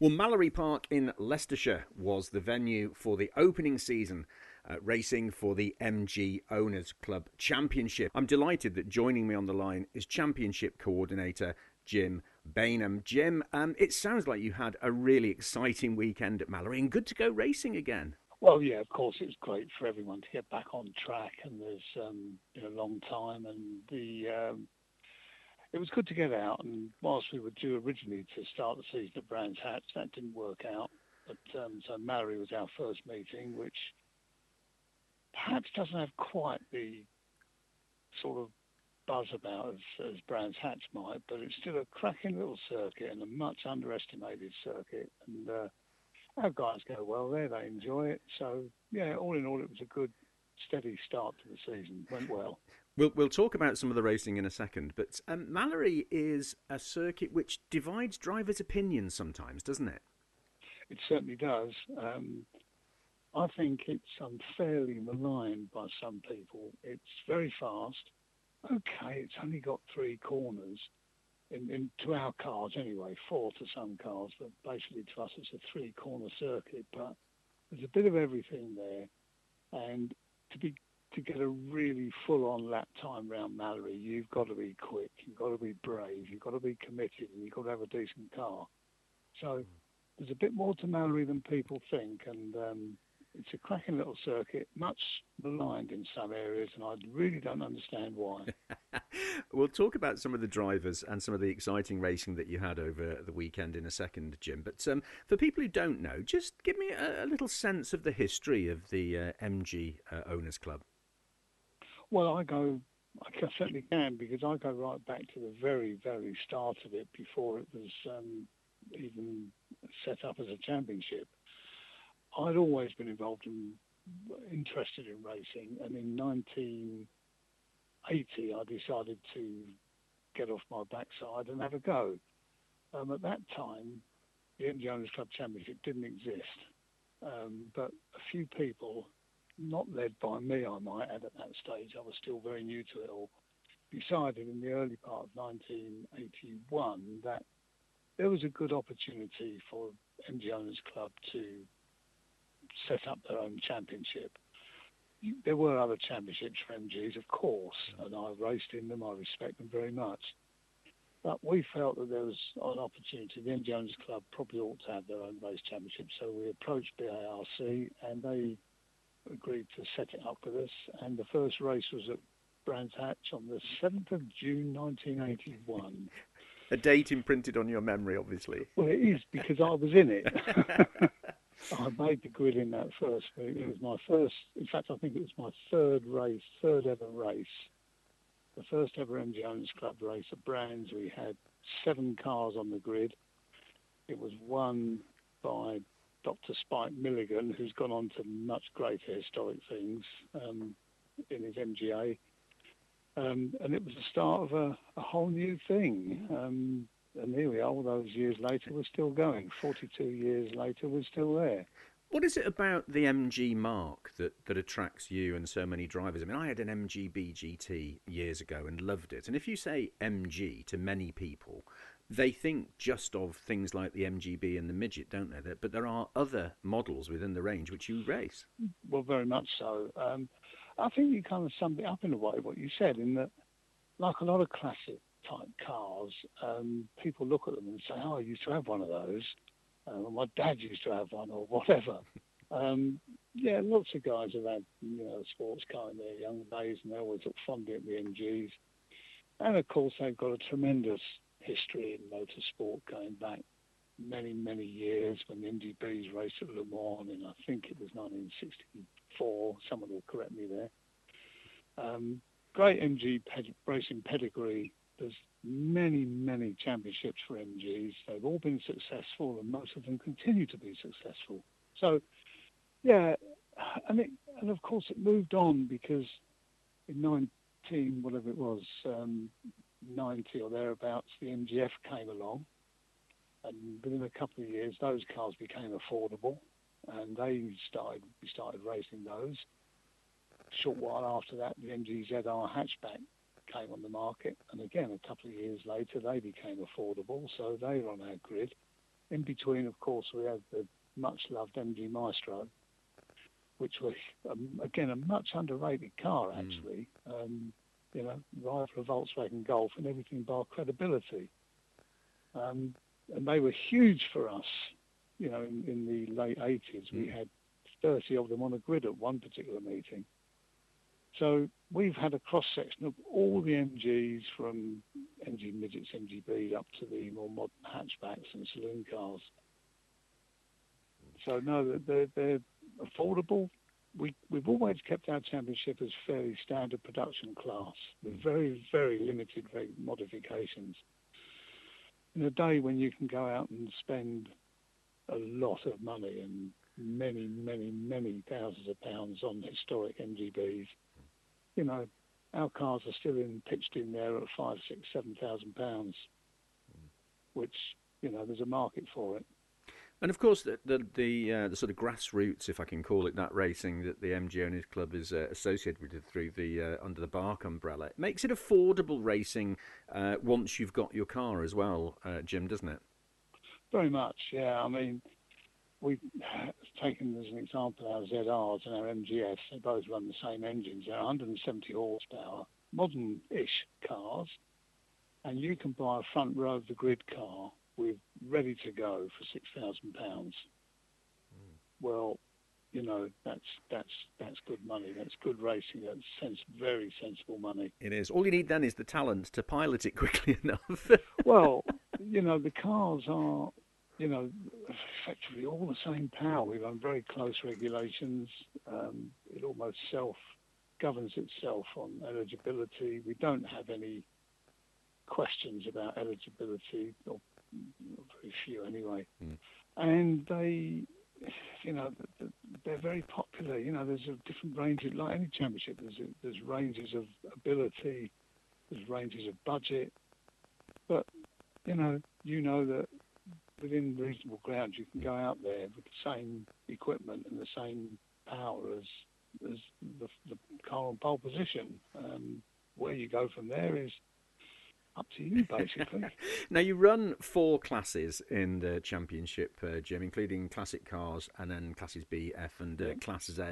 Well, Mallory Park in Leicestershire was the venue for the opening season uh, racing for the MG Owners Club Championship. I'm delighted that joining me on the line is Championship Coordinator Jim Bainham. Jim, um, it sounds like you had a really exciting weekend at Mallory and good to go racing again. Well, yeah, of course, it's great for everyone to get back on track, and there's um, been a long time, and the um, it was good to get out. And whilst we were due originally to start the season at Brands Hatch, that didn't work out. But um, so Mallory was our first meeting, which perhaps doesn't have quite the sort of buzz about as, as Brands Hatch might, but it's still a cracking little circuit and a much underestimated circuit. And uh, our guys go well there; they enjoy it. So yeah, all in all, it was a good, steady start to the season. Went well. We'll, we'll talk about some of the racing in a second, but um, Mallory is a circuit which divides drivers' opinions sometimes, doesn't it? It certainly does. Um, I think it's unfairly maligned by some people. It's very fast. Okay, it's only got three corners. In, in, to our cars anyway, four to some cars, but basically to us it's a three-corner circuit. But there's a bit of everything there, and to be to get a really full-on lap time round Mallory, you've got to be quick, you've got to be brave, you've got to be committed, and you've got to have a decent car. So there's a bit more to Mallory than people think, and um, it's a cracking little circuit, much maligned in some areas, and I really don't understand why. we'll talk about some of the drivers and some of the exciting racing that you had over the weekend in a second, Jim. But um, for people who don't know, just give me a, a little sense of the history of the uh, MG uh, Owners Club. Well, I go, I certainly can because I go right back to the very, very start of it before it was um, even set up as a championship. I'd always been involved in, interested in racing, and in 1980 I decided to get off my backside and have a go. Um, at that time, the Owners Club Championship didn't exist, um, but a few people not led by me, I might add, at that stage. I was still very new to it all. Decided in the early part of 1981 that there was a good opportunity for MG Owners Club to set up their own championship. There were other championships for MGs, of course, mm. and I raced in them. I respect them very much. But we felt that there was an opportunity. The MG Owners Club probably ought to have their own race championship. So we approached BARC and they agreed to set it up with us, and the first race was at Brands Hatch on the 7th of June 1981. A date imprinted on your memory, obviously. Well, it is because I was in it. I made the grid in that first week. It was my first, in fact, I think it was my third race, third ever race. The first ever MG Owners Club race at Brands. We had seven cars on the grid. It was won by Dr. Spike Milligan, who's gone on to much greater historic things um, in his MGA. Um, and it was the start of a, a whole new thing. Um, and here we are, all those years later, we're still going. 42 years later, we're still there. What is it about the MG marque that, that attracts you and so many drivers? I mean, I had an MG BGT years ago and loved it. And if you say MG to many people, they think just of things like the MGB and the midget, don't they? But there are other models within the range which you race. Well, very much so. Um, I think you kind of summed it up in a way what you said, in that, like a lot of classic type cars, um, people look at them and say, "Oh, I used to have one of those," uh, my dad used to have one, or whatever. Um, yeah, lots of guys have had you know a sports car in their young days, and they always look fondly at the MGs. And of course, they've got a tremendous history in motorsport going back many, many years when the MGBs raced at Le Mans and I think it was 1964. Someone will correct me there. Um, great MG ped- racing pedigree. There's many, many championships for MGs. They've all been successful and most of them continue to be successful. So, yeah, and, it, and of course it moved on because in 19, whatever it was, um, 90 or thereabouts, the MGF came along. And within a couple of years, those cars became affordable, and they started we started racing those. A short while after that, the MGZR hatchback came on the market, and again, a couple of years later, they became affordable, so they were on our grid. in between, of course, we had the much loved MG Maestro, which was um, again a much underrated car Hmm. actually. Um, you know, rival of Volkswagen Golf and everything bar credibility. Um, and they were huge for us. You know, in, in the late 80s, we Mm. had 30 of them on a grid at one particular meeting. So we've had a cross section of all the MGs from MG midgets, MGBs up to the more modern hatchbacks and saloon cars. So no, they're, they're affordable. We, we've always kept our championship as fairly standard production class with mm. very, very limited modifications. In a day when you can go out and spend a lot of money and many, many, many thousands of pounds on historic MGBs, you know, our cars are still in pitched in there at five, six, seven thousand pounds, mm. which you know there's a market for it. And of course, the the the, uh, the sort of grassroots, if I can call it that, racing that the MG Owners Club is uh, associated with through the uh, under the BARC umbrella it makes it affordable racing uh, once you've got your car as well, uh, Jim, doesn't it? Very much, yeah. I mean, we've taken as an example our ZRs and our MGFs. They both run the same engines. They're 170 horsepower, modern-ish cars, and you can buy a front row of the grid car with ready to go for six thousand pounds. Well, you know that's that's that's good money. That's good racing. That's sense, very sensible money. It is. All you need then is the talent to pilot it quickly enough. well, you know, the cars are, you know, effectively all the same power. We've run very close regulations. Um, it almost self governs itself on eligibility. We don't have any questions about eligibility, or very few anyway. Mm. And they, you know, th- th- they're very popular. You know, there's a different range of, like any championship, there's, a, there's ranges of ability, there's ranges of budget. But, you know, you know that within reasonable grounds you can go out there with the same equipment and the same power as as the, the car on pole position. Um, where you go from there is up to you, basically. now you run four classes in the championship, uh, Jim, including classic cars and then classes B, F, and uh, Yeah. Class Z.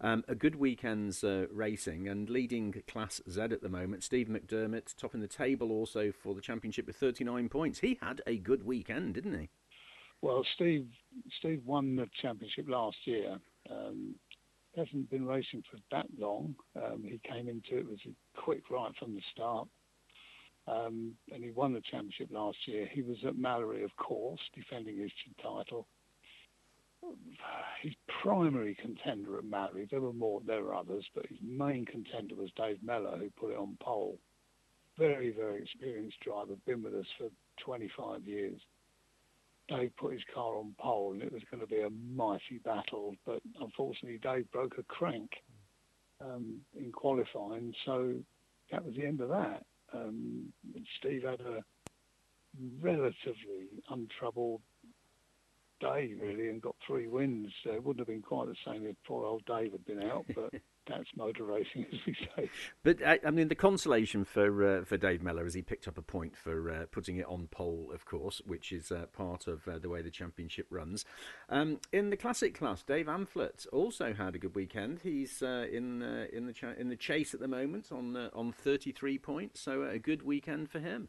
Um, a good weekend's uh, racing and leading Class Z at the moment. Steve McDermott topping the table also for the championship with 39 points. He had a good weekend, didn't he? Well, Steve Steve won the championship last year. Um, hasn't been racing for that long. Um, he came into it was a quick right from the start, um, and he won the championship last year. He was at Mallory, of course, defending his title. His primary contender at Mallory, there were more, there were others, but his main contender was Dave Mellor, who put it on pole. Very, very experienced driver, been with us for 25 years. Dave put his car on pole and it was going to be a mighty battle, but unfortunately Dave broke a crank um, in qualifying, so that was the end of that. Um, Steve had a relatively untroubled day really and got three wins. Uh, it wouldn't have been quite the same if poor old Dave had been out, but that's motor racing as we say. But I, I mean, the consolation for uh, for Dave Mellor is he picked up a point for uh, putting it on pole, of course, which is uh, part of uh, the way the championship runs. Um, in the classic class, Dave Amflett also had a good weekend. He's uh, in uh, in the cha- in the chase at the moment on uh, on 33 points, so a good weekend for him.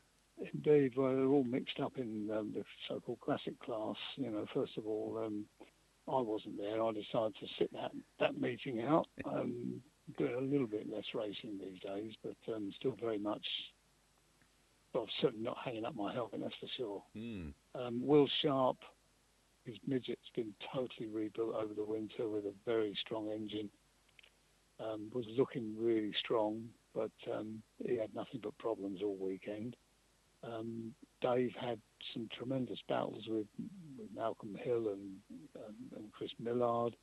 Indeed, well, they're all mixed up in um, the so-called classic class. You know, first of all, um, I wasn't there. I decided to sit that that meeting out. Um, doing a little bit less racing these days, but um, still very much. Well, certainly not hanging up my helmet, that's for sure. Mm. Um, Will Sharp, his midget's been totally rebuilt over the winter with a very strong engine. Um, was looking really strong, but um, he had nothing but problems all weekend. Um, Dave had some tremendous battles with, with Malcolm Hill and, um, and Chris Millard.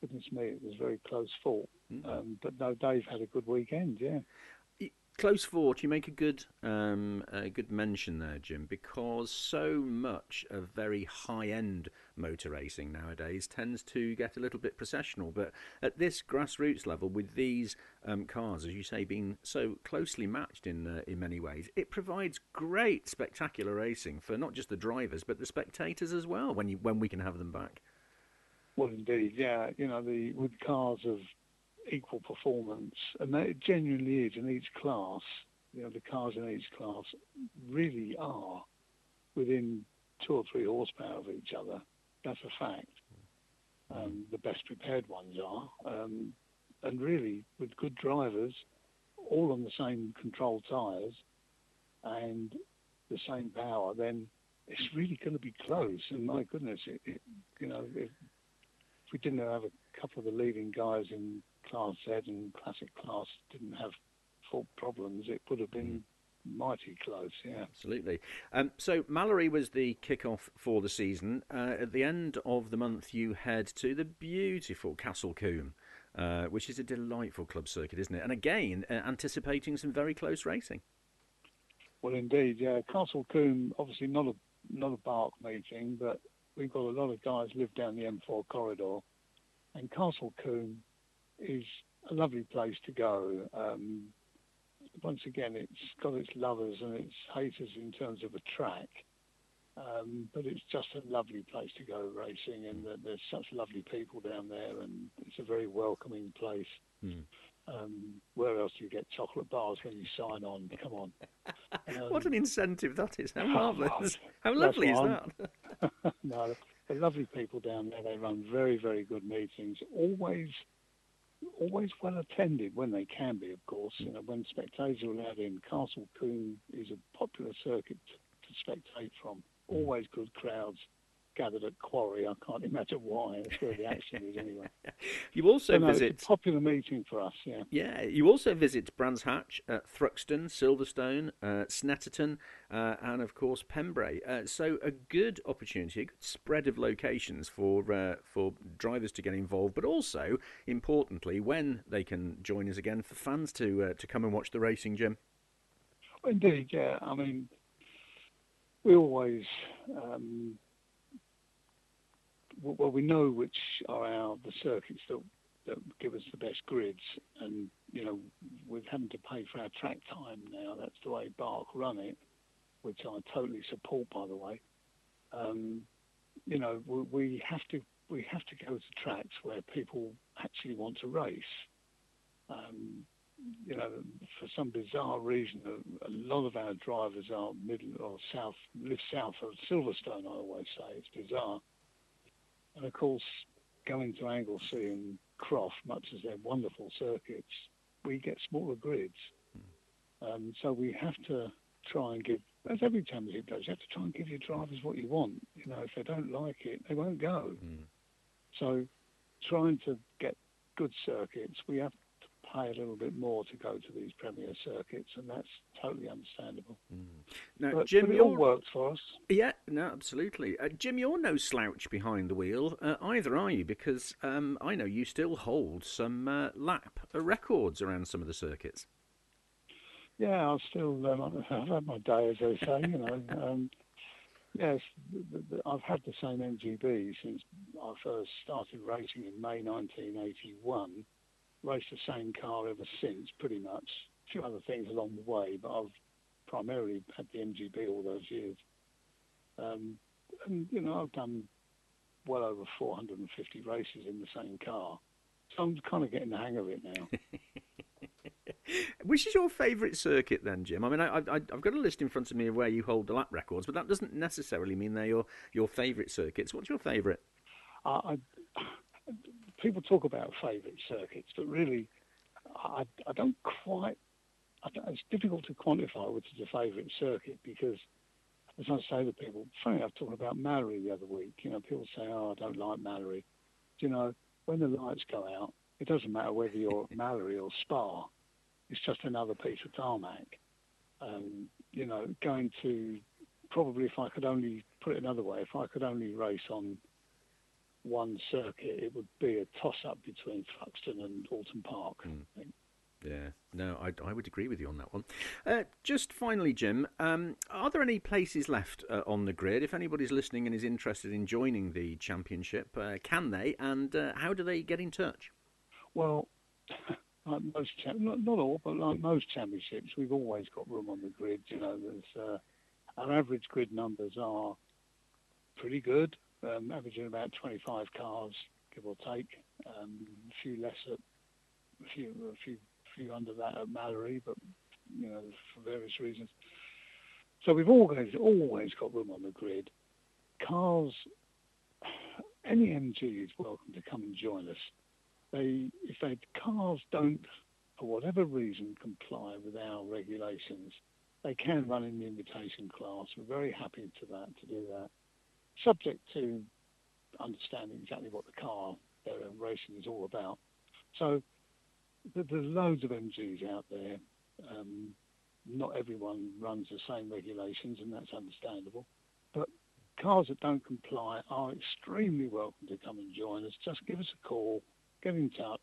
Goodness me, it was very close fought. Mm. Um, but no, Dave had a good weekend, yeah. Close fought. You make a good, um, a good mention there, Jim, because so much of very high-end motor racing nowadays tends to get a little bit processional. But at this grassroots level, with these um, cars, as you say, being so closely matched in uh, in many ways, it provides great, spectacular racing for not just the drivers but the spectators as well. When you when we can have them back. Well, indeed, yeah. You know, the with cars of equal performance, and that it genuinely is in each class. You know, the cars in each class really are within two or three horsepower of each other. That's a fact. Um, the best prepared ones are, um, and really with good drivers, all on the same controlled tyres and the same power, then it's really going to be close. And my goodness, it, it, you know, if, if we didn't have a couple of the leading guys in Class Z and Classic Class didn't have fault problems, it would have been mighty close. Yeah, absolutely. Um, so Mallory was the kick-off for the season. Uh, at the end of the month, you head to the beautiful Castle Combe. Uh, which is a delightful club circuit, isn't it? And again, uh, anticipating some very close racing. Well, indeed, yeah. Castle Combe, obviously not a not a BARC meeting, but we've got a lot of guys live down the M4 corridor, and Castle Combe is a lovely place to go. Um, once again, it's got its lovers and its haters in terms of a track, um, but it's just a lovely place to go racing, and there's such lovely people down there, and it's a very welcoming place. Mm. Um, where else do you get chocolate bars when you sign on? Come on. Um, what an incentive that is. How marvellous. How lovely is that? no, they're lovely people down there. They run very, very good meetings. Always always well attended when they can be, of course. You know, when spectators are allowed in, Castle Combe is a popular circuit to spectate from. Always good crowds gathered at Quarry. I can't imagine why. That's where the action is anyway. You also no, visit popular meeting for us. Yeah. Yeah. You also visit Brands Hatch, uh, Thruxton, Silverstone, uh, Snetterton, uh, and of course Pembrey. Uh, so a good opportunity, a good spread of locations for uh, for drivers to get involved, but also importantly when they can join us again for fans to uh, to come and watch the racing, Jim. Indeed, yeah. I mean, we always. Um, well, we know which are our the circuits that that give us the best grids, and you know we're having to pay for our track time now. That's the way BARC run it, which I totally support, by the way. Um, you know, we, we have to we have to go to tracks where people actually want to race. Um, you know, for some bizarre reason, a, a, lot of our drivers are middle or south, live south of Silverstone. I always say it's bizarre. And of course, going to Anglesey and Croft, much as they're wonderful circuits, we get smaller grids. Mm. Um, so we have to try and give, as every championship does, you have to try and give your drivers what you want. You know, if they don't like it, they won't go. Mm. So trying to get good circuits, we have pay a little bit more to go to these premier circuits, and that's totally understandable. Mm. Now, but, Jim, but it all works for us. Yeah, no, absolutely. Uh, Jim, you're no slouch behind the wheel uh, either, are you? Because um, I know you still hold some uh, lap records around some of the circuits. Yeah, I'll still. Um, I've had my day, as they say. You know. Um, yes, I've had the same MGB since I first started racing in May 1981 raced the same car ever since, pretty much. A few other things along the way, but I've primarily had the MGB all those years. Um, and, you know, I've done well over 450 races in the same car. So I'm kind of getting the hang of it now. Which is your favourite circuit then, Jim? I mean, I, have got a list in front of me of where you hold the lap records, but that doesn't necessarily mean they're your, your favourite circuits. What's your favourite? I, people talk about favourite circuits, but really, I, I don't quite. I don't, it's difficult to quantify which is a favourite circuit because, as I say to people, funny, I was talking about Mallory the other week. You know, people say, "Oh, I don't like Mallory." Do you know, when the lights go out, it doesn't matter whether you're Mallory or Spa. It's just another piece of tarmac. Um, you know, going to probably if I could only put it another way, if I could only race on one circuit, it would be a toss-up between Thruxton and Oulton Park. Mm. Yeah, no, I, I would agree with you on that one. Uh, just finally, Jim, um, are there any places left uh, on the grid? If anybody's listening and is interested in joining the championship, uh, can they? And uh, how do they get in touch? Well, like most, not, not all, but like most championships, we've always got room on the grid. You know, there's uh, our average grid numbers are pretty good, um, averaging about 25 cars, give or take. Um, a few less at, a few, a few, few under that at Mallory, but you know, for various reasons. So we've always, always got room on the grid. Cars, any MG is welcome to come and join us. They, if they cars don't, for whatever reason, comply with our regulations, they can run in the invitation class. We're very happy to that to do that, subject to understanding exactly what the car they're racing is all about. So there's loads of MGs out there. Um, not everyone runs the same regulations, and that's understandable. But cars that don't comply are extremely welcome to come and join us. Just give us a call, get in touch,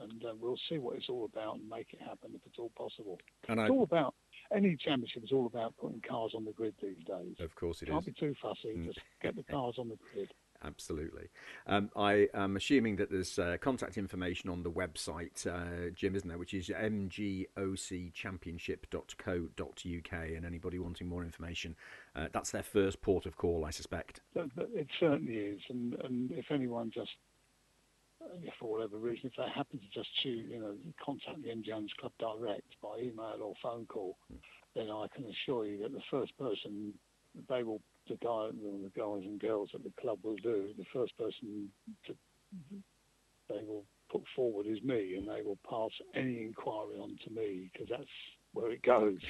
and uh, we'll see what it's all about and make it happen if it's all possible. And it's I... all about any championship is all about putting cars on the grid these days. Of course, it Can't is. be too fussy. Mm. Just get the cars on the grid. Absolutely. Um, I am assuming that there's uh, contact information on the website, uh, Jim, isn't there, which is mgocchampionship.co.uk. And anybody wanting more information, uh, that's their first port of call, I suspect. It certainly is. And, and if anyone just, for whatever reason, if they happen to just choose, you know, contact the MG Owners Club direct by email or phone call, then I can assure you that the first person they will the guy, the guys and girls at the club will do. The first person to, they will put forward is me, and they will pass any inquiry on to me because that's where it goes.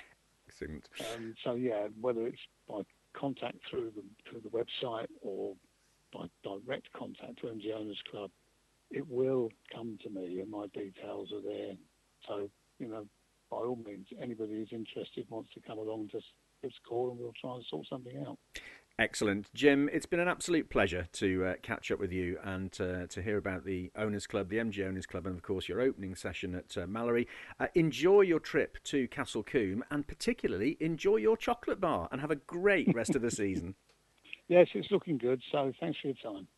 Excellent. Um, so yeah, whether it's by contact through the through the website or by direct contact to MG Owners Club, it will come to me, and my details are there. So you know, by all means, anybody who's interested wants to come along, just give us a call and we'll try and sort something out. Excellent. Jim, it's been an absolute pleasure to uh, catch up with you and uh, to hear about the Owners Club, the MG Owners Club, and of course your opening session at uh, Mallory. Uh, enjoy your trip to Castle Combe and particularly enjoy your chocolate bar and have a great rest of the season. Yes, it's looking good, so thanks for your time.